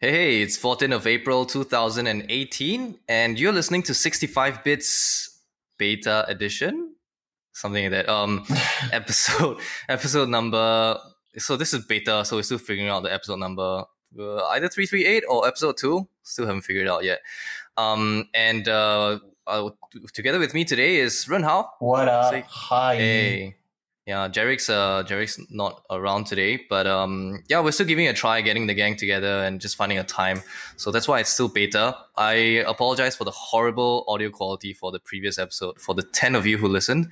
Hey, hey, it's 14th of April 2018, and you're listening to 65 Bits Beta Edition, something like that. Um, episode episode number. So this is beta, so we're still figuring out the episode number. Uh, either 338 or episode 2 still haven't figured it out yet um and uh, uh together with me today is Ren Hao. What up? Say- Hi. Hey. Yeah, Jarek's uh Jarek's not around today, but um yeah, we're still giving it a try getting the gang together and just finding a time. So that's why it's still beta. I apologize for the horrible audio quality for the previous episode for the 10 of you who listened.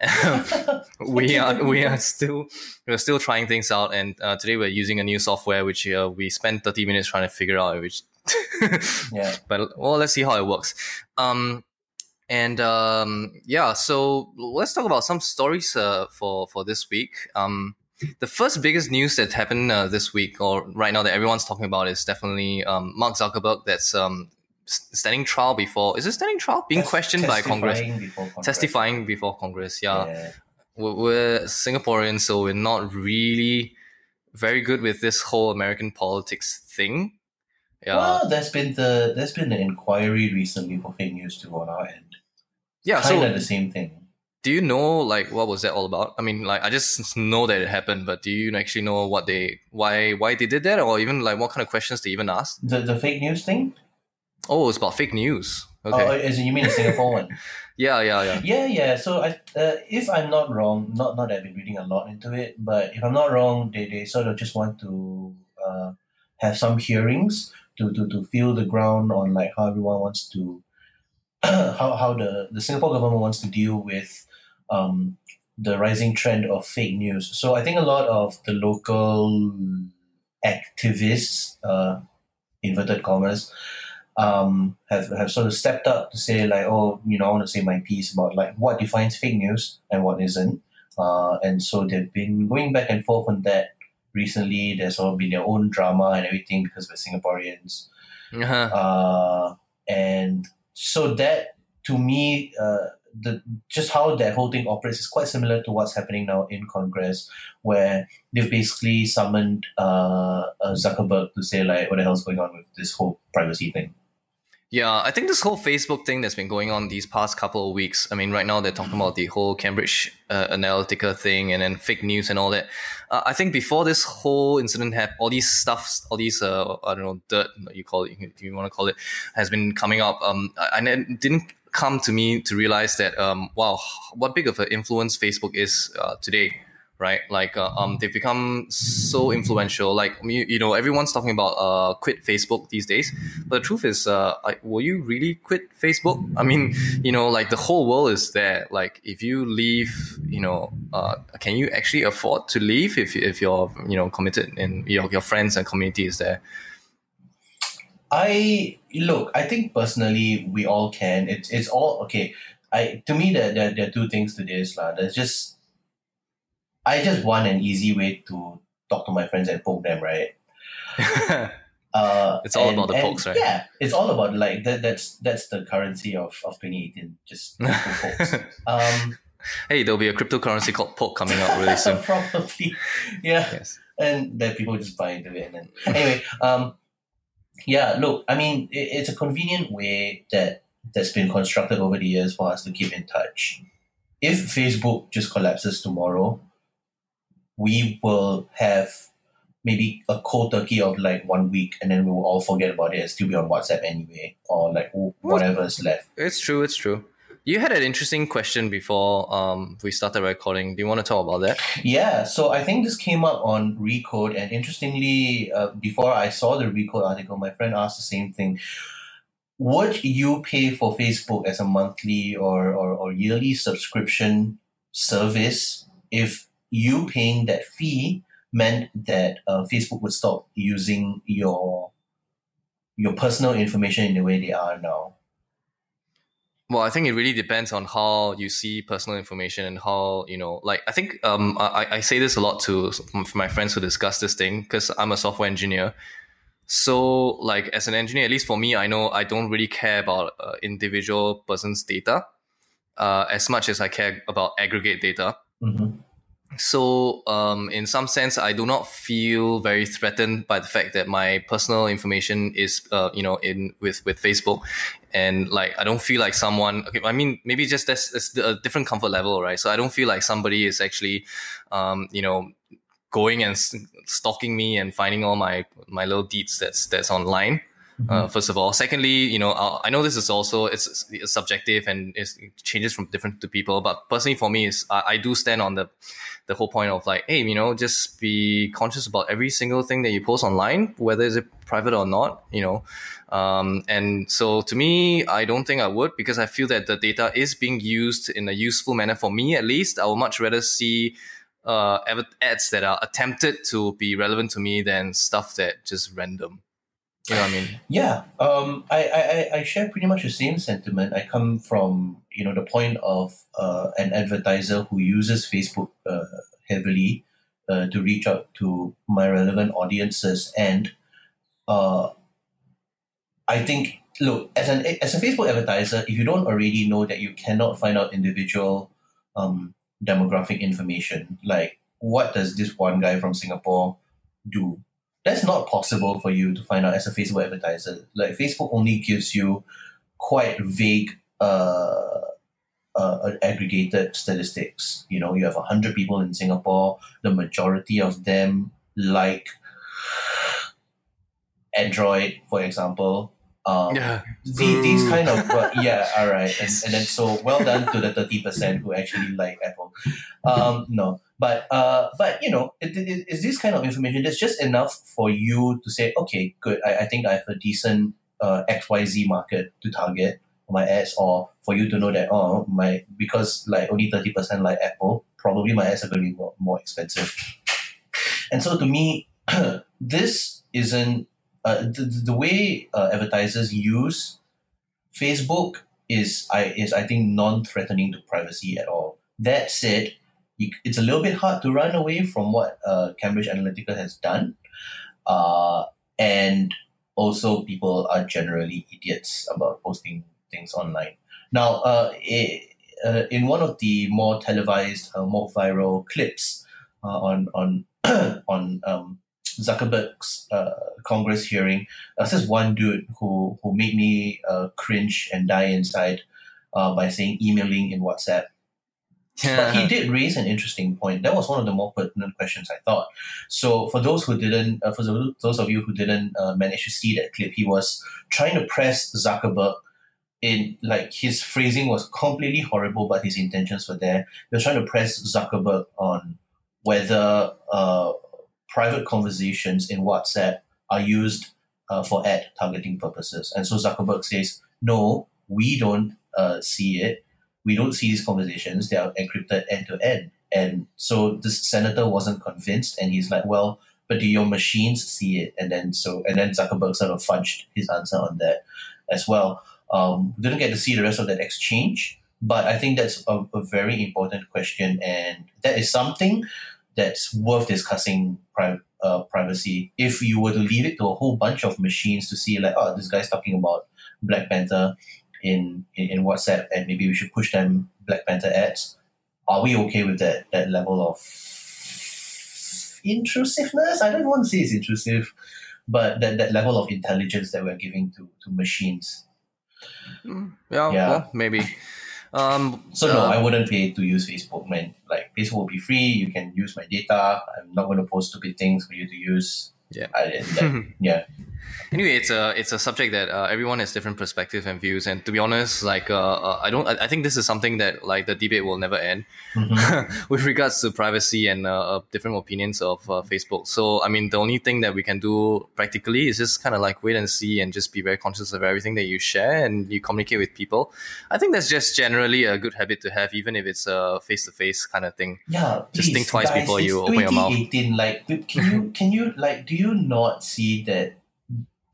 we are we are still we're still trying things out and uh, today we're using a new software which uh, we spent 30 minutes trying to figure out which Yeah. but well let's see how it works. Um and um, yeah, so let's talk about some stories uh, for for this week. Um, the first biggest news that happened uh, this week, or right now that everyone's talking about, is definitely um, Mark Zuckerberg. That's um, standing trial before. Is it standing trial? Being Tes- questioned by Congress, testifying before Congress. testifying before Congress. Yeah, Yeah. We're, we're Singaporeans, so we're not really very good with this whole American politics thing. Yeah, Well, there's been the there's been an inquiry recently for fake news too on our end. Yeah. kind So the same thing. do you know like what was that all about i mean like i just know that it happened but do you actually know what they why why they did that or even like what kind of questions they even asked The the fake news thing. oh it's about fake news okay Oh, as in you mean the Singapore one? yeah yeah yeah Yeah, yeah. So I, uh, if I'm not wrong, not not that I've been reading a lot into it, but if I'm not wrong, they, they sort of just want to uh, have some hearings to, to, to feel the ground on like how everyone wants to how, how the, the Singapore government wants to deal with um, the rising trend of fake news. So I think a lot of the local activists, uh, inverted commas, um, have, have sort of stepped up to say like, oh, you know, I want to say my piece about like what defines fake news and what isn't. Uh, and so they've been going back and forth on that recently. There's all been their own drama and everything because we're Singaporeans. uh-huh. Uh, and so that to me, uh, the just how that whole thing operates is quite similar to what's happening now in Congress, where they've basically summoned uh, uh, Zuckerberg to say like, what the hell's going on with this whole privacy thing. Yeah i think this whole facebook thing that's been going on these past couple of weeks i mean right now they're talking about the whole cambridge uh, analytica thing and then fake news and all that. Uh, i think before this whole incident happened all these stuffs all these uh, i don't know dirt you call it you want to call it has been coming up um I- it didn't come to me to realize that um wow what big of an influence facebook is uh, today right like uh, um they've become so influential like you, you know everyone's talking about uh quit facebook these days but the truth is uh will you really quit facebook i mean you know like the whole world is there like if you leave you know uh can you actually afford to leave if, if you're you know committed and your, your friends and community is there I look. I think personally, we all can. It's it's all okay. I to me, there there, there are two things to this lah. There's just I just want an easy way to talk to my friends and poke them, right? Uh, It's all and- about the and pokes, right? Yeah, it's all about like that. That's that's the currency of, of 2018. Just poke pokes. Um, hey there'll be a cryptocurrency called poke coming out really soon probably, yeah. yes and then people just buy into it and then anyway um yeah look i mean it, it's a convenient way that that's been constructed over the years for us to keep in touch if facebook just collapses tomorrow we will have maybe a cold turkey of like one week and then we will all forget about it and still be on whatsapp anyway or like wh- whatever is left It's true. It's true. You had an interesting question before um, we started recording. Do you want to talk about that? Yeah, so I think this came up on Recode, and interestingly, uh, before I saw the Recode article, my friend asked the same thing. Would you pay for Facebook as a monthly or, or, or yearly subscription service if you paying that fee meant that uh, Facebook would stop using your your personal information in the way they are now? Well, I think it really depends on how you see personal information and how you know. Like, I think um, I, I say this a lot to my friends who discuss this thing because I'm a software engineer. So, like, as an engineer, at least for me, I know I don't really care about uh, individual person's data uh, as much as I care about aggregate data. Mm-hmm. So um, in some sense i do not feel very threatened by the fact that my personal information is uh, you know in with with facebook. And like i don't feel like someone okay i mean maybe just that's, that's a different comfort level right? So i don't feel like somebody is actually um, you know going and stalking me and finding all my my little deeds that's that's online uh, first of all. Secondly, you know, uh, I know this is also it's, it's subjective and it changes from different to people. But personally, for me, is I, I, do stand on the the whole point of like, hey, you know, just be conscious about every single thing that you post online, whether it's private or not. You know, um, and so to me, I don't think I would because I feel that the data is being used in a useful manner for me. At least, I would much rather see uh, ads that are attempted to be relevant to me than stuff that just random. You know what I mean? Yeah, um, I, I, I share pretty much the same sentiment. I come from you know the point of uh, an advertiser who uses Facebook uh, heavily uh, to reach out to my relevant audiences, and uh, I think look as an as a Facebook advertiser, if you don't already know that you cannot find out individual um, demographic information, like what does this one guy from Singapore do? That's not possible for you to find out as a Facebook advertiser. Like Facebook only gives you quite vague uh, uh, aggregated statistics. You know, you have 100 people in Singapore, the majority of them like Android, for example. Um, yeah. The, these kind of uh, yeah, all right, and, and then so well done to the thirty percent who actually like Apple. Um, no, but uh, but you know, it, it, it's this kind of information that's just enough for you to say, okay, good. I, I think I have a decent uh, X Y Z market to target my ads, or for you to know that oh my because like only thirty percent like Apple, probably my ads are going to be more, more expensive. And so to me, this isn't uh, the, the way uh, advertisers use Facebook is I is I think non-threatening to privacy at all. That said, it's a little bit hard to run away from what uh, Cambridge Analytica has done, uh, and also people are generally idiots about posting things online. Now, uh, it, uh, in one of the more televised, uh, more viral clips uh, on on on um, Zuckerberg's Congress hearing, there was this one dude who who made me cringe and die inside by saying emailing in WhatsApp. But he did raise an interesting point. That was one of the more pertinent questions I thought. So for those who didn't, uh, for those of you who didn't uh, manage to see that clip, he was trying to press Zuckerberg in like his phrasing was completely horrible, but his intentions were there. He was trying to press Zuckerberg on whether uh, private conversations in WhatsApp are used uh, for ad targeting purposes. And so Zuckerberg says, no, we don't uh, see it. We don't see these conversations. They are encrypted end to end. And so this senator wasn't convinced, and he's like, well, but do your machines see it? And then so and then Zuckerberg sort of fudged his answer on that as well. Um, didn't get to see the rest of that exchange, but I think that's a, a very important question, and that is something that's worth discussing pri- uh, privacy. If you were to leave it to a whole bunch of machines to see, like, oh, this guy's talking about Black Panther in, in, in WhatsApp, and maybe we should push them Black Panther ads. Are we okay with that that level of intrusiveness? I don't want to say it's intrusive, but that, that level of intelligence that we're giving to, to machines. Mm, yeah, yeah. Well, maybe. Um, so no, I wouldn't pay to use Facebook, man. Like Facebook will be free. You can use my data. I'm not going to post stupid things for you to use. Yeah. I, like, yeah anyway, it's a it's a subject that uh, everyone has different perspectives and views, and to be honest, like uh, uh, I don't, I, I, think this is something that like the debate will never end mm-hmm. with regards to privacy and uh, uh different opinions of uh, Facebook. So I mean, the only thing that we can do practically is just kind of like wait and see, and just be very conscious of everything that you share and you communicate with people. I think that's just generally a good habit to have, even if it's a face to face kind of thing. Yeah, just please, think twice guys, before you open your mouth. Like, can you can you like do you not see that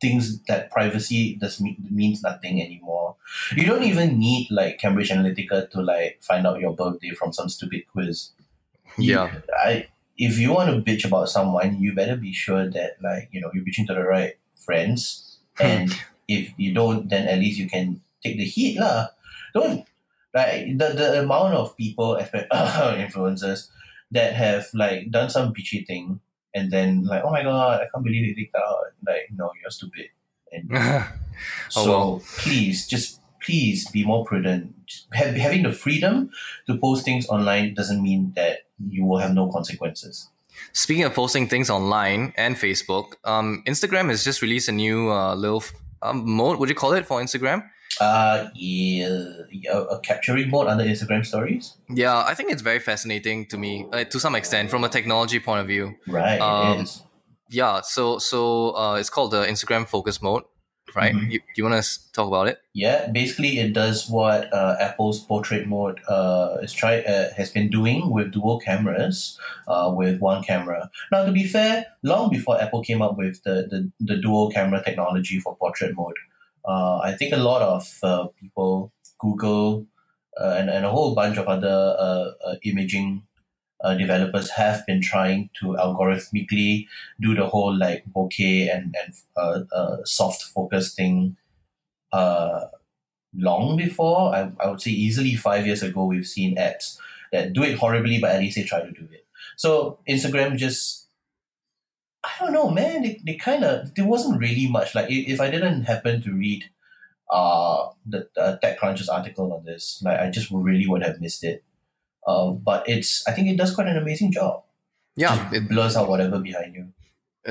things that privacy does mean, means nothing anymore. You don't even need like Cambridge Analytica to like find out your birthday from some stupid quiz. Yeah. I if you want to bitch about someone, you better be sure that like, you know, you're bitching to the right friends. Hmm. and if you don't, then at least you can take the heat lah. Don't like the, the amount of people, influencers, that have like done some bitchy thing and then like, oh my god, I can't believe it leaked out. Like, no, you're stupid. And oh, so well. please, just please be more prudent. Having the freedom to post things online doesn't mean that you will have no consequences. Speaking of posting things online and Facebook, um, Instagram has just released a new uh, little f- um, mode. Would you call it for Instagram? Uh, yeah, yeah, a capturing mode under Instagram stories. Yeah, I think it's very fascinating to me, uh, to some extent, from a technology point of view. Right, Um, it is. Yeah, so so uh, it's called the Instagram Focus Mode, right? Mhm. You, you want to talk about it? Yeah, basically it does what uh, Apple's portrait mode uh, is try uh, has been doing with dual cameras, uh, with one camera. Now, to be fair, long before Apple came up with the the, the dual camera technology for portrait mode, uh, I think a lot of uh, people, Google, uh, and and a whole bunch of other uh, uh, imaging. Developers have been trying to algorithmically do the whole like bokeh and and soft focus thing long before. I, I would say easily five years ago, we've seen apps that do it horribly, but at least they try to do it. So Instagram just, I don't know, man. They, they kind of there wasn't really much. Like if, if I didn't happen to read uh the, the TechCrunch's article on this, like I just really would have missed it. Uh, but it's I think it does quite an amazing job. Yeah, Just it, blurs out whatever behind you.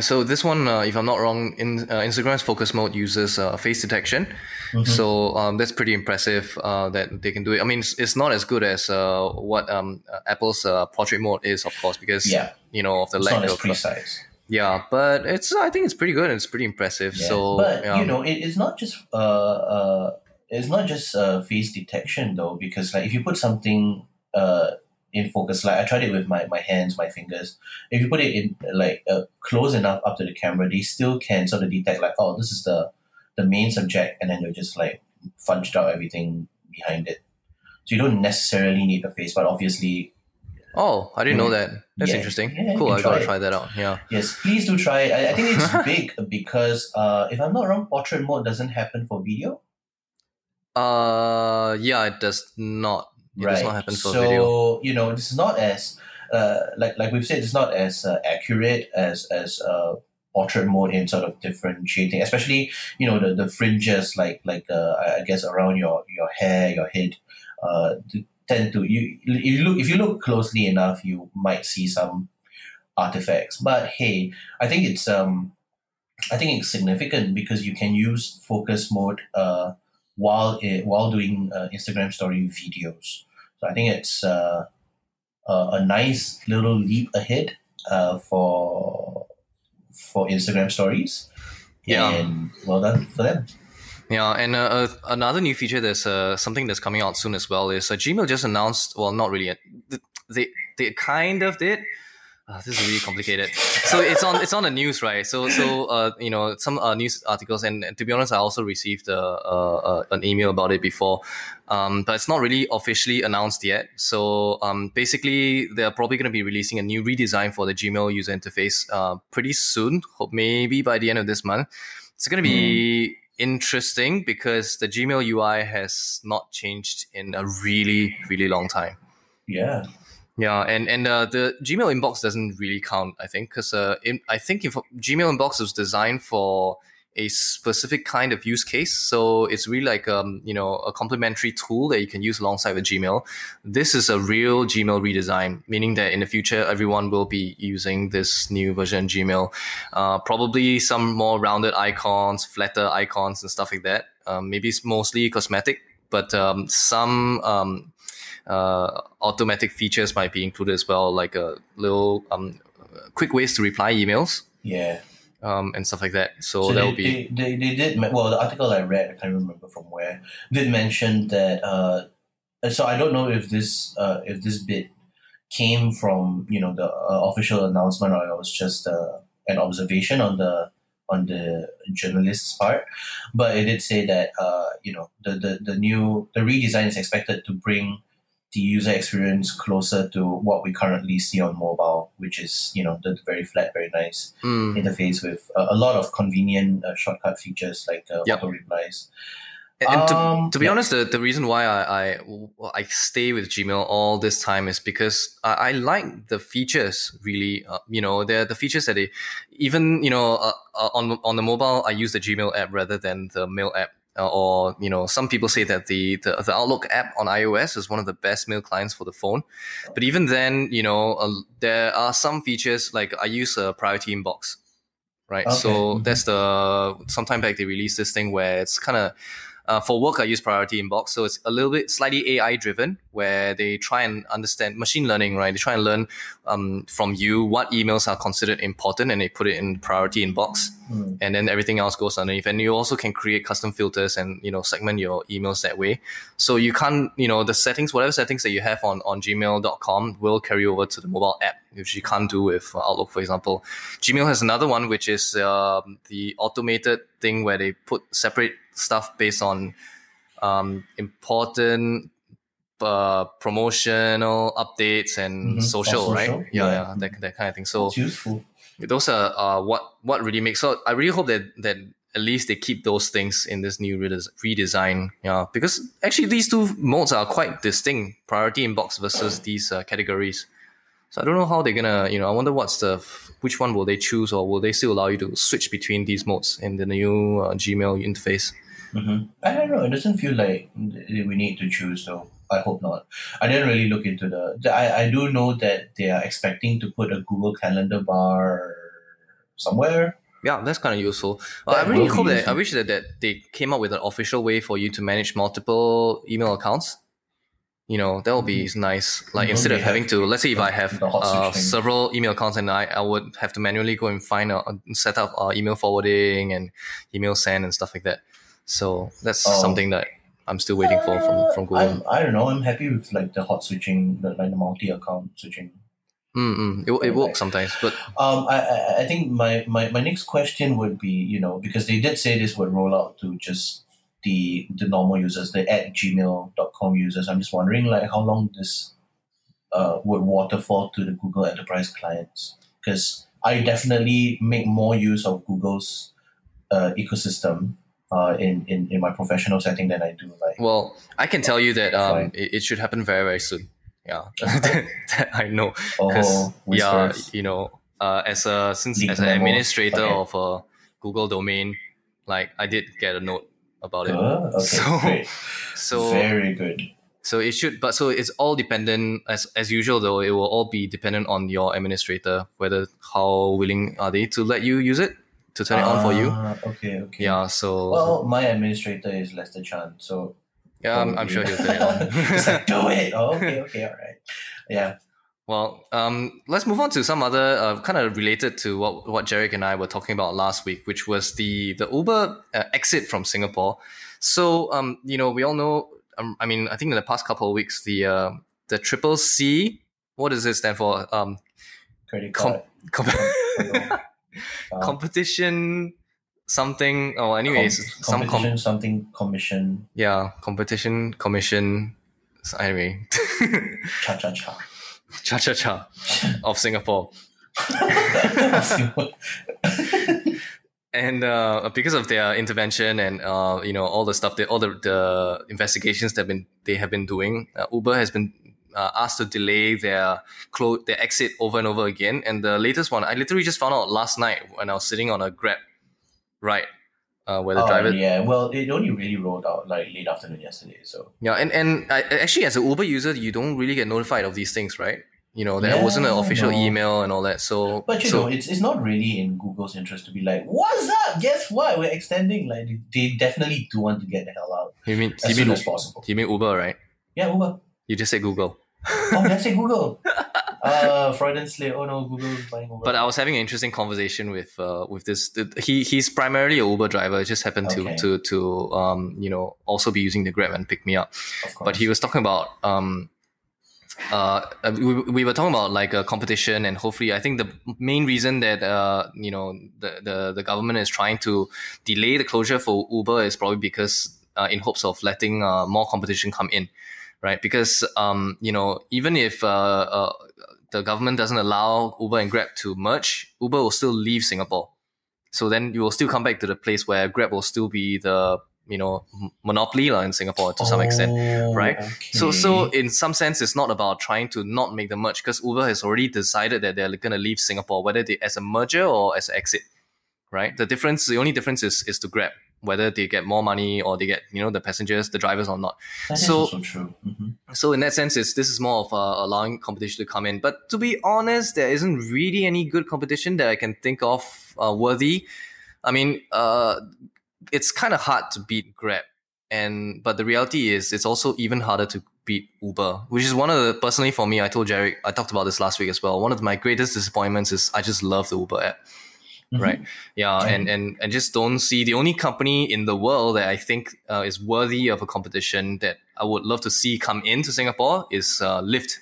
so this one, uh, if I'm not wrong, in uh, Instagram's Focus Mode uses uh, face detection. Mhm. So um, that's pretty impressive uh, that they can do it. I mean, it's, it's not as good as uh, what um, uh, Apple's uh, portrait mode is, of course, because yeah, you know of the it's lack of uh, precise. Yeah. But it's I think it's pretty good. and It's pretty impressive. Yeah, So but yeah. you know, it, it's not just uh, uh, it's not just uh, face detection though, because like if you put something uh, in focus, like I tried it with my, my hands, my fingers. If you put it in like uh, close enough up to the camera, they still can sort of detect like, oh, this is the the main subject, and then you just like fudged out everything behind it. So you don't necessarily need the face, but obviously, oh, I didn't know that. That's Yeah, interesting. yeah, cool. I gotta try try that out. Yeah. yes, please do try. it. I, I think it's big because uh, if I'm not wrong, portrait mode doesn't happen for video. Uh, yeah. It does not. It does not happen for so, video. So you know, this is not as uh, like like we've said, it's not as uh, accurate as as uh, portrait mode in sort of differentiating, especially you know the, the fringes like like uh, I guess around your your hair, your head, uh, tend to you if you look if you look closely enough, you might see some artifacts. But hey, I think it's um, I think it's significant because you can use focus mode uh, while it, while doing uh, Instagram story videos. So I think it's uh, a, a nice little leap ahead uh, for for Instagram stories. Yeah. and well done for them. Yeah, and uh, uh, another new feature that's uh, something that's coming out soon as well is uh, Gmail just announced. Well, not really. They they kind of did. Uh, this is really complicated. So it's on it's on the news, right? So so uh, you know some uh, news articles, and, to be honest, I also received uh, uh, an email about it before, um, but it's not really officially announced yet. So um, basically, they're probably going to be releasing a new redesign for the Gmail user interface pretty soon, maybe by the end of this month. It's going to be interesting because the Gmail UI has not changed in a really really long time. Yeah, Yeah, and and uh, the Gmail inbox doesn't really count, I think, because uh, in, I think if Gmail inbox was designed for a specific kind of use case, so it's really like um you know a complementary tool that you can use alongside with Gmail. This is a real Gmail redesign, meaning that in the future everyone will be using this new version Gmail. Uh, probably some more rounded icons, flatter icons, and stuff like that. Um, maybe it's mostly cosmetic, but um, some um, uh, automatic features might be included as well, like a little um, quick ways to reply emails yeah. Um, and stuff like that. So, So that will be they, they, they did well the article I read I can't remember from where did mention that uh, so I don't know if this uh, if this bit came from you know the uh, official announcement or it was just uh, an observation on the on the journalist's part but it did say that uh, you know the, the the new the redesign is expected to bring the user experience closer to what we currently see on mobile which is you know the very flat very nice Mm, interface with uh, a lot of convenient uh, shortcut features like uh, Yep. auto replies. And to, Um, to be yeah. honest, the, the reason why I, I I stay with Gmail all this time is because I, I like the features really. Uh, you know, they're the features that they even you know uh, uh, on on the mobile I use the Gmail app rather than the Mail app. Or you know, some people say that the, the the Outlook app on iOS is one of the best mail clients for the phone. But even then, you know, uh, there are some features like I use a priority inbox, right? Okay. So Mhm. that's the sometime back they released this thing where it's kind of uh, for work, I use Priority Inbox, so it's a little bit slightly AI driven, where they try and understand machine learning, right? They try and learn um, from you what emails are considered important, and they put it in Priority Inbox, Mm. and then everything else goes underneath. And you also can create custom filters and you know segment your emails that way. So you can't, you know, the settings, whatever settings that you have on on Gmail.com will carry over to the mobile app, which you can't do with uh, Outlook, for example. Gmail has another one, which is um, the automated thing where they put separate stuff based on um, important uh, promotional updates and Mhm. social, Oh, right? Yeah, Yeah. yeah, that, that kind of thing. So it's useful. those are uh, what what really makes. So I really hope that that at least they keep those things in this new redes- redesign. Yeah, because actually these two modes are quite distinct. Priority inbox versus these uh, categories. So I don't know how they're gonna. You know, I wonder what's the which one will they choose, or will they still allow you to switch between these modes in the new uh, Gmail interface? hmm I don't know. It doesn't feel like we need to choose though. I hope not. I didn't really look into the. the I, I do know that they are expecting to put a Google Calendar bar somewhere. Yeah, that's kind of useful. Uh, I really hope that I wish that, that they came up with an official way for you to manage multiple email accounts. You know, that would be nice. Like instead of having to, let's say if I have uh, several email accounts and I, I would have to manually go and find a, set up uh, email forwarding and email send and stuff like that. So that's Oh. something that I'm still waiting for from from Google. I'm, I don't know. I'm happy with like the hot switching, the, like the multi-account switching. Mm-mm. It, it works sometimes, but Um, I, I, I think my, my, my next question would be, you know, because they did say this would roll out to just the the normal users, the at gmail.com users. I'm just wondering, like, how long this uh, would waterfall to the Google Enterprise clients? Because I definitely make more use of Google's uh, ecosystem uh, in, in, in my professional setting than I do like. well, I can tell you that um, it, it should happen very very soon. Yeah, that I know. because Oh, yeah, you know, uh, as a since as an administrator Okay. of a Google domain, like I did get a note about it. Uh, okay, So- great. So Very good. so it should, but so it's all dependent as as usual though. It will all be dependent on your administrator whether how willing are they to let you use it to turn it on for you. Ah, Okay, okay. Yeah, so Well, my administrator is Lester Chan, so yeah, I'm, I'm sure he'll turn it He's on. like, do it. Oh, okay, okay, all right. Yeah. Well, um, let's move on to some other uh, kind of related to what what Jarek and I were talking about last week, which was the the Uber uh, exit from Singapore. So, um, you know, we all know. Um, I mean, I think in the past couple of weeks, the uh, the triple C. What does it stand for? Um, Credit Com- card. com- Uh, competition something. Oh, anyways, com- some com- competition, something commission, yeah, competition commission. So anyway, cha cha cha. cha cha cha of Singapore. and uh, because of their intervention and uh, you know all the stuff that all the, the investigations that been they have been doing, uh, Uber has been uh, asked to delay their clo- their exit over and over again. And the latest one, I literally just found out last night when I was sitting on a Grab ride, uh, where the oh, driver yeah. Well, it only really rolled out like late afternoon yesterday. So yeah, and and I, actually as an Uber user, you don't really get notified of these things, right? You know, there Yeah, wasn't an official no. email and all that. So, But you so know, it's, it's not really in Google's interest to be like, what's up? Guess what? We're extending. Like they definitely do want to get the hell out you mean as you mean as possible. you mean Uber, right? Yeah, Uber. You just said Google. Oh, I say Google? uh, and slip. Oh no, Google's buying Uber. But I was having an interesting conversation with uh with this. th- He he's primarily a Uber driver. It just happened Okay. to to to um you know also be using the Grab and pick me up. But he was talking about um uh we, we were talking about like a competition and hopefully I think the main reason that uh you know the the the government is trying to delay the closure for Uber is probably because uh, in hopes of letting uh, more competition come in, right? Because um you know even if uh, uh the government doesn't allow Uber and Grab to merge, Uber will still leave Singapore. So then you will still come back to the place where Grab will still be the you know monopoly in Singapore to some extent, right? Oh, So so in some sense, it's not about trying to not make the merge because Uber has already decided that they're going to leave Singapore, whether they as a merger or as an exit, right? The difference, the only difference is is to Grab whether they get more money or they get you know the passengers, the drivers or not. That so- true. Mhm. So in that sense, it's, this is more of uh, allowing competition to come in. But to be honest, there isn't really any good competition that I can think of uh, worthy. I mean, uh, it's kind of hard to beat Grab, and but the reality is, it's also even harder to beat Uber, which is one of the personally for me. I told Jerry, I talked about this last week as well. One of my greatest disappointments is I just love the Uber app Mhm. right yeah and, and and just don't see the only company in the world that i think uh, is worthy of a competition that i would love to see come into singapore is uh, lyft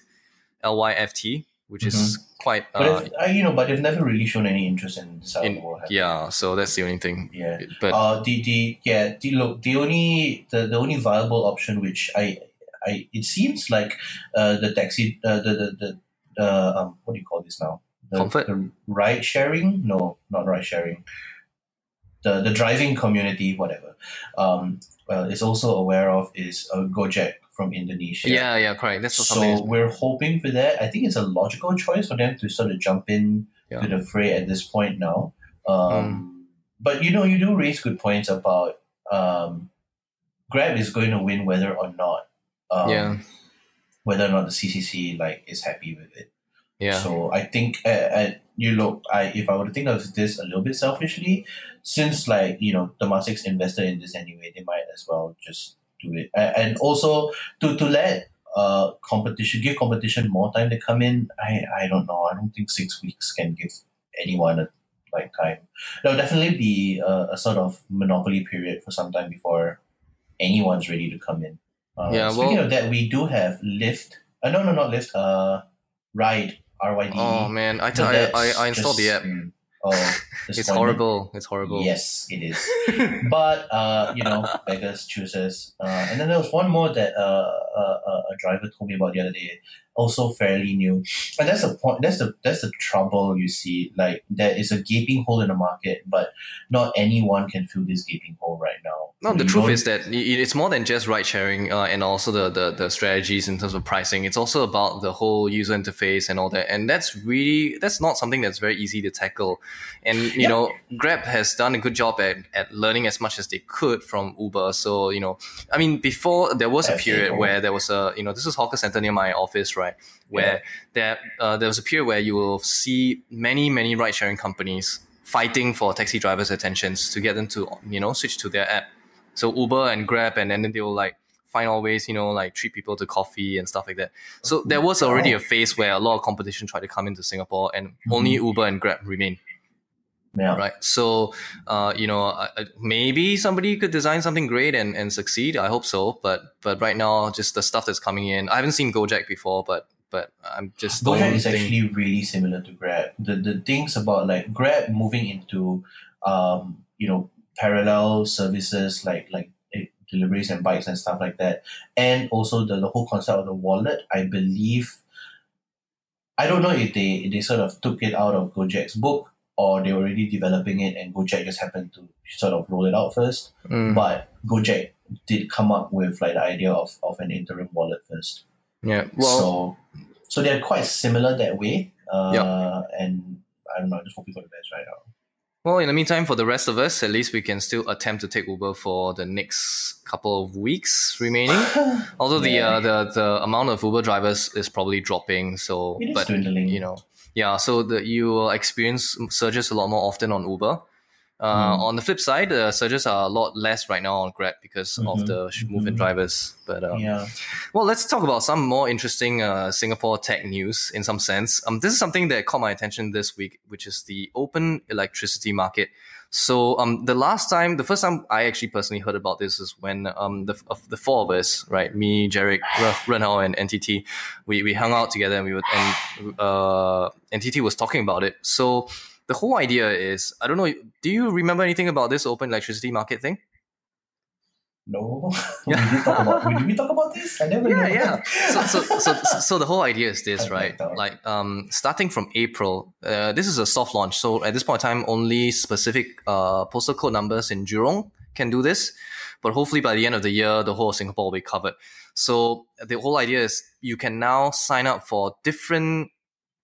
lyft which is quite But uh, if, uh, you know, but they've never really shown any interest in side in, of the world. have yeah so that's the only thing? Yeah. but uh, the the yeah the look the only the, the only viable option which I I it seems like uh the taxi uh, the the the uh, um what do you call this now the, Comfort? the ride sharing no not ride sharing the the driving community whatever um well is also aware of is uh, Gojek from Indonesia yeah yeah correct that's so we're hoping for that. I think it's a logical choice for them to sort of jump in Yeah. to the fray at this point now. Um, Mm. But you know, you do raise good points about um, Grab is going to win whether or not, um, Yeah. whether or not the CCC like is happy with it. Yeah So I think, uh, uh, you look, I if I were to think of this a little bit selfishly, since like you know Temasek's invested in this anyway, they might as well just do it, and also to to let uh competition give competition more time to come in. I I don't know. I don't think six weeks can give anyone a like time. There'll definitely be a, a sort of monopoly period for some time before anyone's ready to come in. Uh, Yeah, Speaking well- of that, we do have Lyft. Uh, no, no, not Lyft. Uh, Ryde. R Y D. oh man i, But I, I, I installed the app mm, Oh, it's horrible it's horrible Yes, it is. but uh, you know, beggars chooses. Uh, and then there was one more that uh, uh, uh, a driver told me about the other day, also fairly new. And that's the point. That's the that's the trouble. You see, like there is a gaping hole in the market, but not anyone can fill this gaping hole right now. No, the You truth is that it's more than just ride sharing uh, and also the, the the strategies in terms of pricing. It's also about the whole user interface and all that. And that's really that's not something that's very easy to tackle. And you Yeah. know, Grab has done a good job at, at learning as much as they could from Uber. So you know, I mean, before there was a period where there was a you know this is hawker center near my office, right? Where there uh, there was a period where you will see many many ride sharing companies fighting for taxi drivers' attentions to get them to you know switch to their app. So Uber and Grab, and then they will like find all ways, you know, like treat people to coffee and stuff like that. So there was already a phase where a lot of competition tried to come into Singapore, and only Uber and Grab remain. Yeah. Right. So, uh, you know, uh, maybe somebody could design something great and, and succeed. I hope so. But but right now, just the stuff that's coming in. I haven't seen Gojek before, but but I'm just Gojek is think- actually really similar to Grab. The the things about like Grab moving into um, you know parallel services like like eh, deliveries and bikes and stuff like that, and also the, the whole concept of the wallet. I believe I don't know if they they sort of took it out of Gojek's book or they were already developing it and Gojek just happened to sort of roll it out first. Mm, But Gojek did come up with like the idea of, of an interim wallet first yeah. Well, so, so they're quite similar that way. Uh, Yeah. And I don't know. I just hope we got the best right now. Well, in the meantime, for the rest of us, at least we can still attempt to take Uber for the next couple of weeks remaining. Although the uh, the the amount of Uber drivers is probably dropping, so It is but dwindling. you know, yeah. So the you will experience surges a lot more often on Uber. Uh, Mm. On the flip side, the surges are a lot less right now on Grab because of Mhm. the movement Mhm. drivers. But uh, yeah. well, let's talk about some more interesting uh, Singapore tech news in some sense. Um, this is something that caught my attention this week, which is the open electricity market. So, um, the last time, the first time I actually personally heard about this is when um the the four of us, right, me, Jarek, Ren Hao, and NTT, we we hung out together and we would and uh NTT was talking about it. So. The whole idea is, I don't know, do you remember anything about this open electricity market thing? No. we did talk about. Did we talk about this? I never. yeah, know. yeah. So, so, so, so, so the whole idea is this, right? Like, um, starting from April, uh, this is a soft launch. So at this point in time, only specific uh postal code numbers in Jurong can do this. but hopefully by the end of the year, the whole of Singapore will be covered. So the whole idea is you can now sign up for different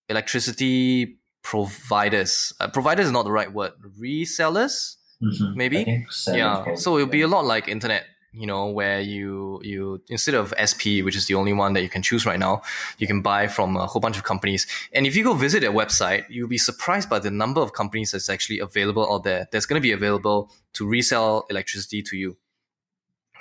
electricity providers. Uh, providers is not the right word. Resellers, Mhm. maybe. I think seven Yeah. probably, So it'll be a lot like internet. You know, where you you instead of SP, which is the only one that you can choose right now, you can buy from a whole bunch of companies. And if you go visit their website, you'll be surprised by the number of companies that's actually available out there. That's going to be available to resell electricity to you.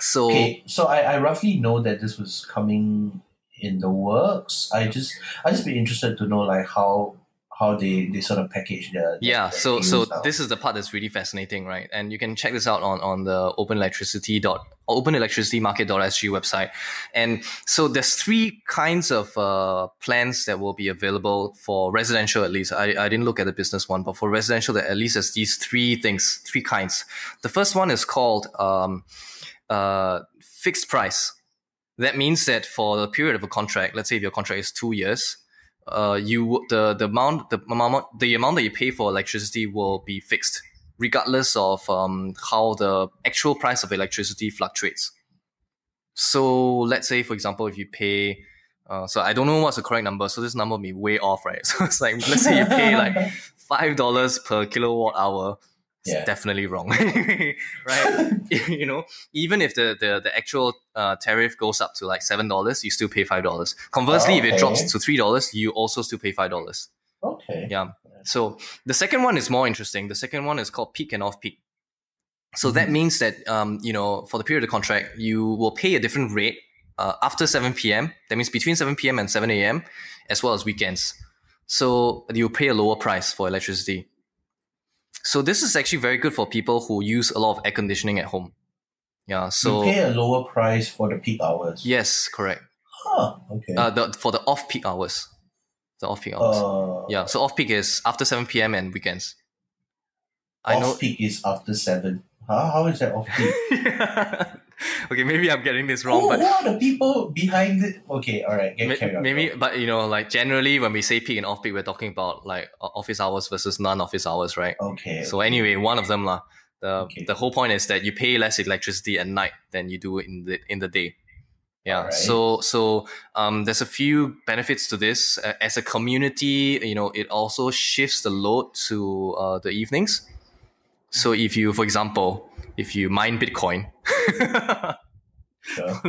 So Okay, so I, I roughly know that this was coming in the works. I just I just be interested to know like how how they, they sort of package their, their Yeah, their so so now. this is the part that's really fascinating, right? And you can check this out on on the open electricity dot open electricity openelectricitymarket.sg website. And so there's three kinds of uh, plans that will be available for residential at least. I, I didn't look at the business one, but for residential, at least there's these three things, three kinds. The first one is called um, uh, fixed price. That means that for the period of a contract, let's say if your contract is two years, uh, you the the amount the amount the amount that you pay for electricity will be fixed, regardless of um, how the actual price of electricity fluctuates. So let's say, for example, if you pay, uh, so I don't know what's the correct number, so this number may be way off, right? So it's like let's say you pay like five dollars per kilowatt hour. It's Yeah. definitely wrong, right? you know, even if the the, the actual uh, tariff goes up to like seven dollars, you still pay five dollars. Conversely, if it drops to three dollars, you also still pay five dollars. okay. Yeah. So the second one is more interesting. The second one is called peak and off peak. So that Mhm. means that um, you know for the period of the contract, you will pay a different rate uh, after seven p.m. That means between seven p.m. and seven a.m. as well as weekends. So you pay a lower price for electricity. So this is actually very good for people who use a lot of air conditioning at home. Yeah. So you pay a lower price for the peak hours. yes, correct. Huh, okay. Uh, the, for the off peak hours, the off peak hours. Uh, yeah. So off peak is after seven p.m. and weekends. I know. Off peak is after seven. How, how is that off peak? okay, maybe I'm getting this wrong, who but are the people behind it? Okay, all right. Get carry on. maybe, but you know, like generally when we say peak and off peak, we're talking about like office hours versus non-office hours, right? Okay. So anyway, one of them lah. The Okay. the whole point is that you pay less electricity at night than you do in the in the day. Yeah. Alright. So so um, there's a few benefits to this. Uh, as a community, you know, it also shifts the load to uh, the evenings. So if you, for example, if you mine Bitcoin,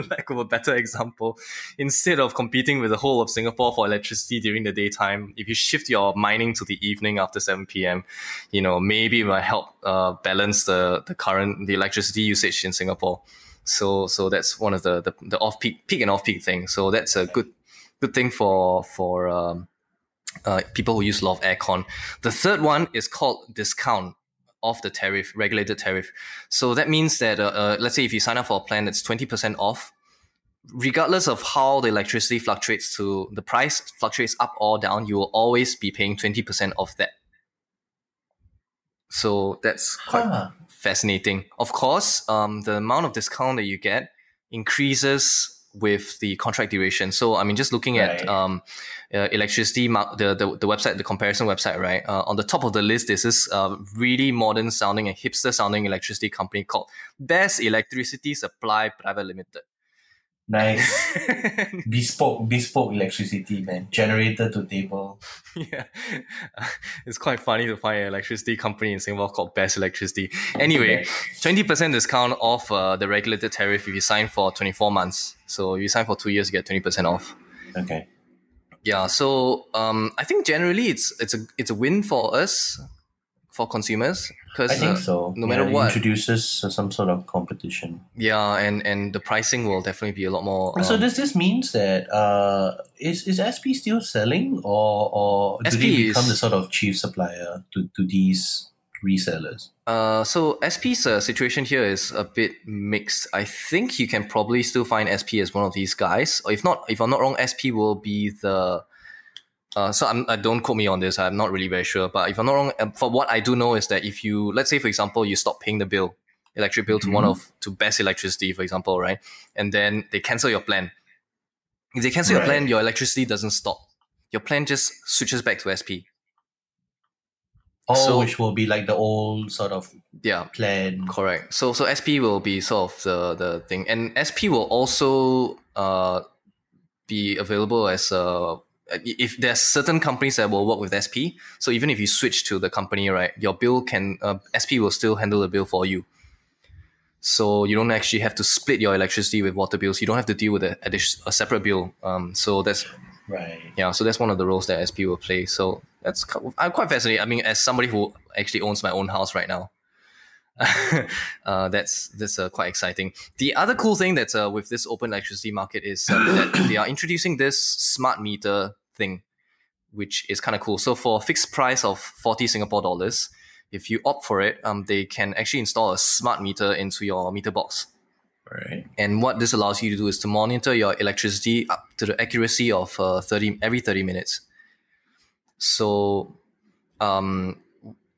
lack of a better example, instead of competing with the whole of Singapore for electricity during the daytime, if you shift your mining to the evening after 7 p.m., you know, maybe it might help uh, balance the, the current, the electricity usage in Singapore. So, so that's one of the, the, the off peak, peak and off peak thing. So that's a good, good thing for, for, um, uh, people who use a lot of aircon. The third one is called discount off the tariff, regulated tariff. So that means that, uh, uh, let's say if you sign up for a plan that's 20% off, regardless of how the electricity fluctuates to the price fluctuates up or down, you will always be paying 20% of that. So that's quite Huh. fascinating. Of course, um, the amount of discount that you get increases with the contract duration. So, I mean, just looking at um, uh, electricity, the, the the website, the comparison website, right? Uh, on the top of the list, this uh, really modern sounding and hipster sounding electricity company called Best Electricity Supply Private Limited. Nice. bespoke, bespoke electricity, man. Generator to table. yeah, it's quite funny to find an electricity company in Singapore called Best Electricity. Anyway, twenty percent discount off uh, the regulated tariff if you sign for twenty four months. So if you sign for two years, you get twenty percent off. Okay. Yeah, so um, I think generally it's it's a it's a win for us, for consumers, because I think so. no matter it what. introduces some sort of competition. yeah, and and the pricing will definitely be a lot more. so um, does this means that uh, is is SP still selling, or or do SP they become is- the sort of chief supplier to, to these resellers? Uh, so SP's uh, situation here is a bit mixed. I think you can probably still find SP as one of these guys. Or if not, if I'm not wrong, SP will be the. Uh, so I'm, I don't quote me on this. I'm not really very sure. But if I'm not wrong, um, for what I do know is that if you, let's say for example, you stop paying the bill, electric bill to one Mhm. of to best electricity, for example, right, and then they cancel your plan. If they cancel your plan, your electricity doesn't stop. Your plan just switches back to SP. Oh, So- which will be like the old sort of Yeah, plan. correct. So so SP will be sort of the the thing, and SP will also uh be available as a if there's certain companies that will work with SP. So even if you switch to the company, right, your bill can uh, SP will still handle the bill for you. So you don't actually have to split your electricity with water bills. You don't have to deal with a, addition- a separate bill. Um, so that's Right. yeah, so that's one of the roles that SP will play. So that's I'm quite fascinated. I mean, as somebody who actually owns my own house right now, uh, that's that's uh, quite exciting. The other cool thing that's uh, with this open electricity market is uh, that they are introducing this smart meter thing, which is kind of cool. So for a fixed price of forty Singapore dollars, if you opt for it, um, they can actually install a smart meter into your meter box. Right. And what this allows you to do is to monitor your electricity up to the accuracy of uh, 30 every 30 minutes. So um,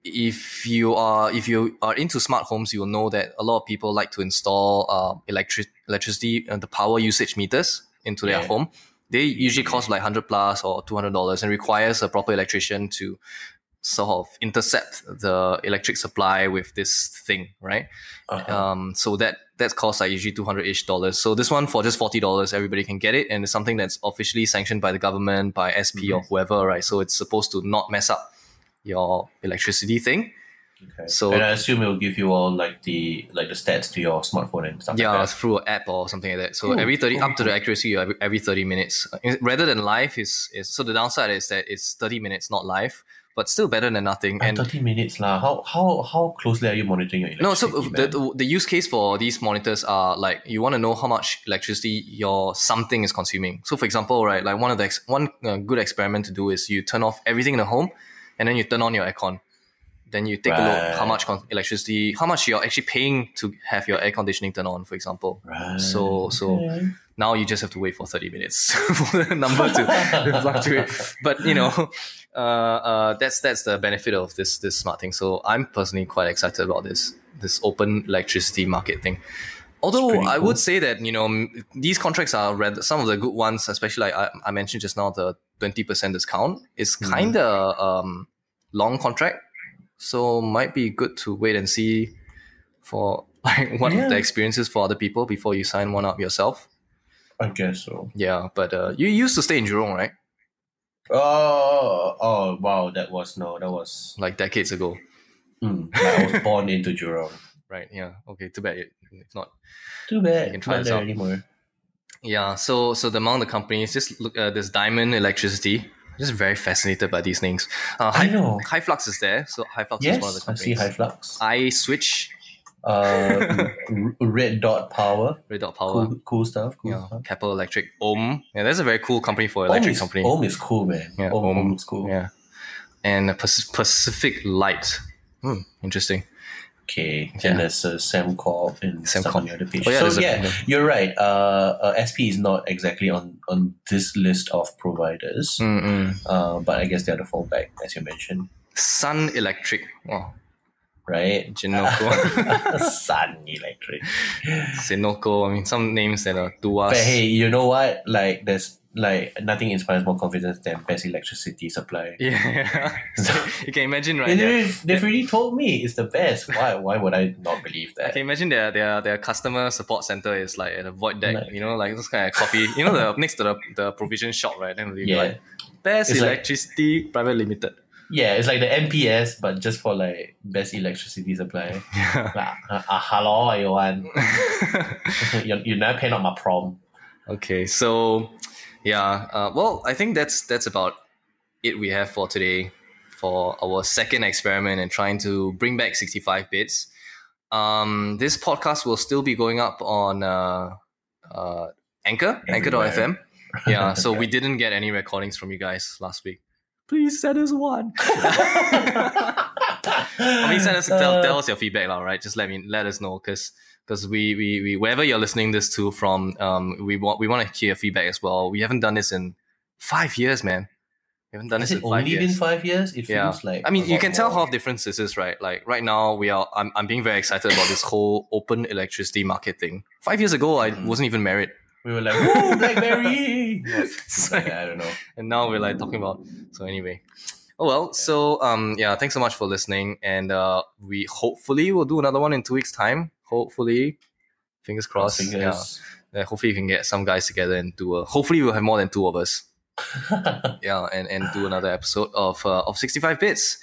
if you are if you are into smart homes, you will know that a lot of people like to install uh, electric electricity and the power usage meters into their Yeah. home. They usually cost like 100 plus or 200 dollars and requires a proper electrician to sort of intercept the electric supply with this thing, right? Uh-huh. Um, so that that costs like usually two hundred ish dollars. So this one for just forty dollars, everybody can get it, and it's something that's officially sanctioned by the government, by SP or whoever, right? So it's supposed to not mess up your electricity thing. okay. so- and I assume it will give you all like the like the stats to your smartphone and stuff Yeah, like that. through an app or something like that. So Cool, every thirty cool, up to the accuracy every, every thirty minutes. Rather than live is is so the downside is that it's thirty minutes, not live, but still better than nothing. And And 30 minutes lah. How how how closely are you monitoring your electricity? No, so the, the the use case for these monitors are like you want to know how much electricity your something is consuming. So, for example, right, like one of the ex- one uh, good experiment to do is you turn off everything in the home, and then you turn on your aircon. Then you take a look how much con- electricity, how much you're actually paying to have your air conditioning turn on, for example. Right. So so okay. now you just have to wait for 30 minutes for the number to, to fluctuate. But you know, uh, uh, that's that's the benefit of this this smart thing. So I'm personally quite excited about this this open electricity market thing. Although I cool. would say that you know these contracts are rather some of the good ones, especially like I, I mentioned just now the 20% discount is Mhm. kind of um, long contract. So might be good to wait and see for like what Yeah. the experiences for other people before you sign one up yourself. I guess so. Yeah, but uh, you used to stay in Jurong, right? Oh, oh wow, that was no, that was Like decades ago, mm, I was born into Jurong. Right? Yeah. Okay. Too bad. It, if not, Too bad. You can try not this out. anymore. yeah. So, so the among the companies, just look. Uh, there's Diamond Electricity. I'm Just very fascinated by these names. Uh, I know. Hyflux is there. So Hyflux is one of the Yes, I see companies. Hyflux. I Switch, Uh, red dot power. Red Dot Power. Cool, cool stuff. Cool Yeah, stuff. Keppel Electric, Ohm. Yeah, that's a very cool company for Ohm electric is, company. Ohm is cool, man. Yeah, Ohm, Ohm. Ohm is cool. Yeah, and Pacific Light. Hmm, interesting. Okay, Yeah. and there's uh, Sembcorp and stuff on other page. Oh, yeah, so a- yeah, yeah. you're right. Uh, uh, SP is not exactly on on this list of providers, uh, but I guess they're the fallback, as you mentioned, Sun Electric. Oh, right? Geneco. Sun Electric. Senoko. I mean, some names that are to us. But hey, you know what? Like, there's like nothing inspires more confidence than best electricity supply. Yeah. so you can imagine, right? They've, they've really told me it's the best. Why? Why would I not believe that? I can imagine their, their their customer support center is like at a void deck, Like- you know, like this kind of coffee, you know, the next to the, the provision shop, right? Then Yeah. like best It's like- electricity private limited. Yeah, it's like the MPS, but just for like best electricity supply. Yeah. Like, uh, uh, hello, everyone. you you never pay not my prom. okay, so yeah, uh, well, I think that's that's about it we have for today for our second experiment and trying to bring back 65 bits. Um, this podcast will still be going up on uh, uh, Anchor, Everywhere. Anchor.fm. Yeah, so we didn't get any recordings from you guys last week. Please send us one. I mean, send us tell, Uh, tell us your feedback, lah, right? Just let me let us know, because because we, we we wherever you're listening this to from, um, we want we want to hear your feedback as well. We haven't done this in five years, man. We haven't done Has this it in five only years. been five years? It Yeah. feels like. I mean, you can tell more. how different this is, right? Like right now, we are. I'm, I'm being very excited about this whole open electricity market thing. Five years ago, I Mhm. wasn't even married, we were like, "Woo, BlackBerry!" Yes. Like- I don't know. and now we're like talking about. So anyway, Oh well, so um yeah, thanks so much for listening, and uh we hopefully will do another one in two weeks' time. Hopefully, fingers crossed. Fingers. Yeah, hopefully we can get some guys together and do a. Hopefully we'll have more than two of us. Yeah, and and do another episode of uh, of sixty five bits,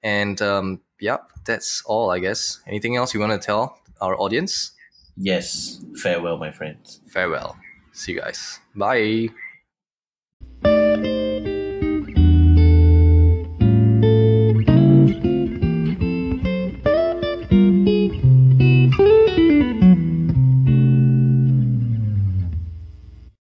and um yeah, that's all I guess. Anything else you want to tell our audience? yes. Farewell, my friends. Farewell. See you guys. Bye.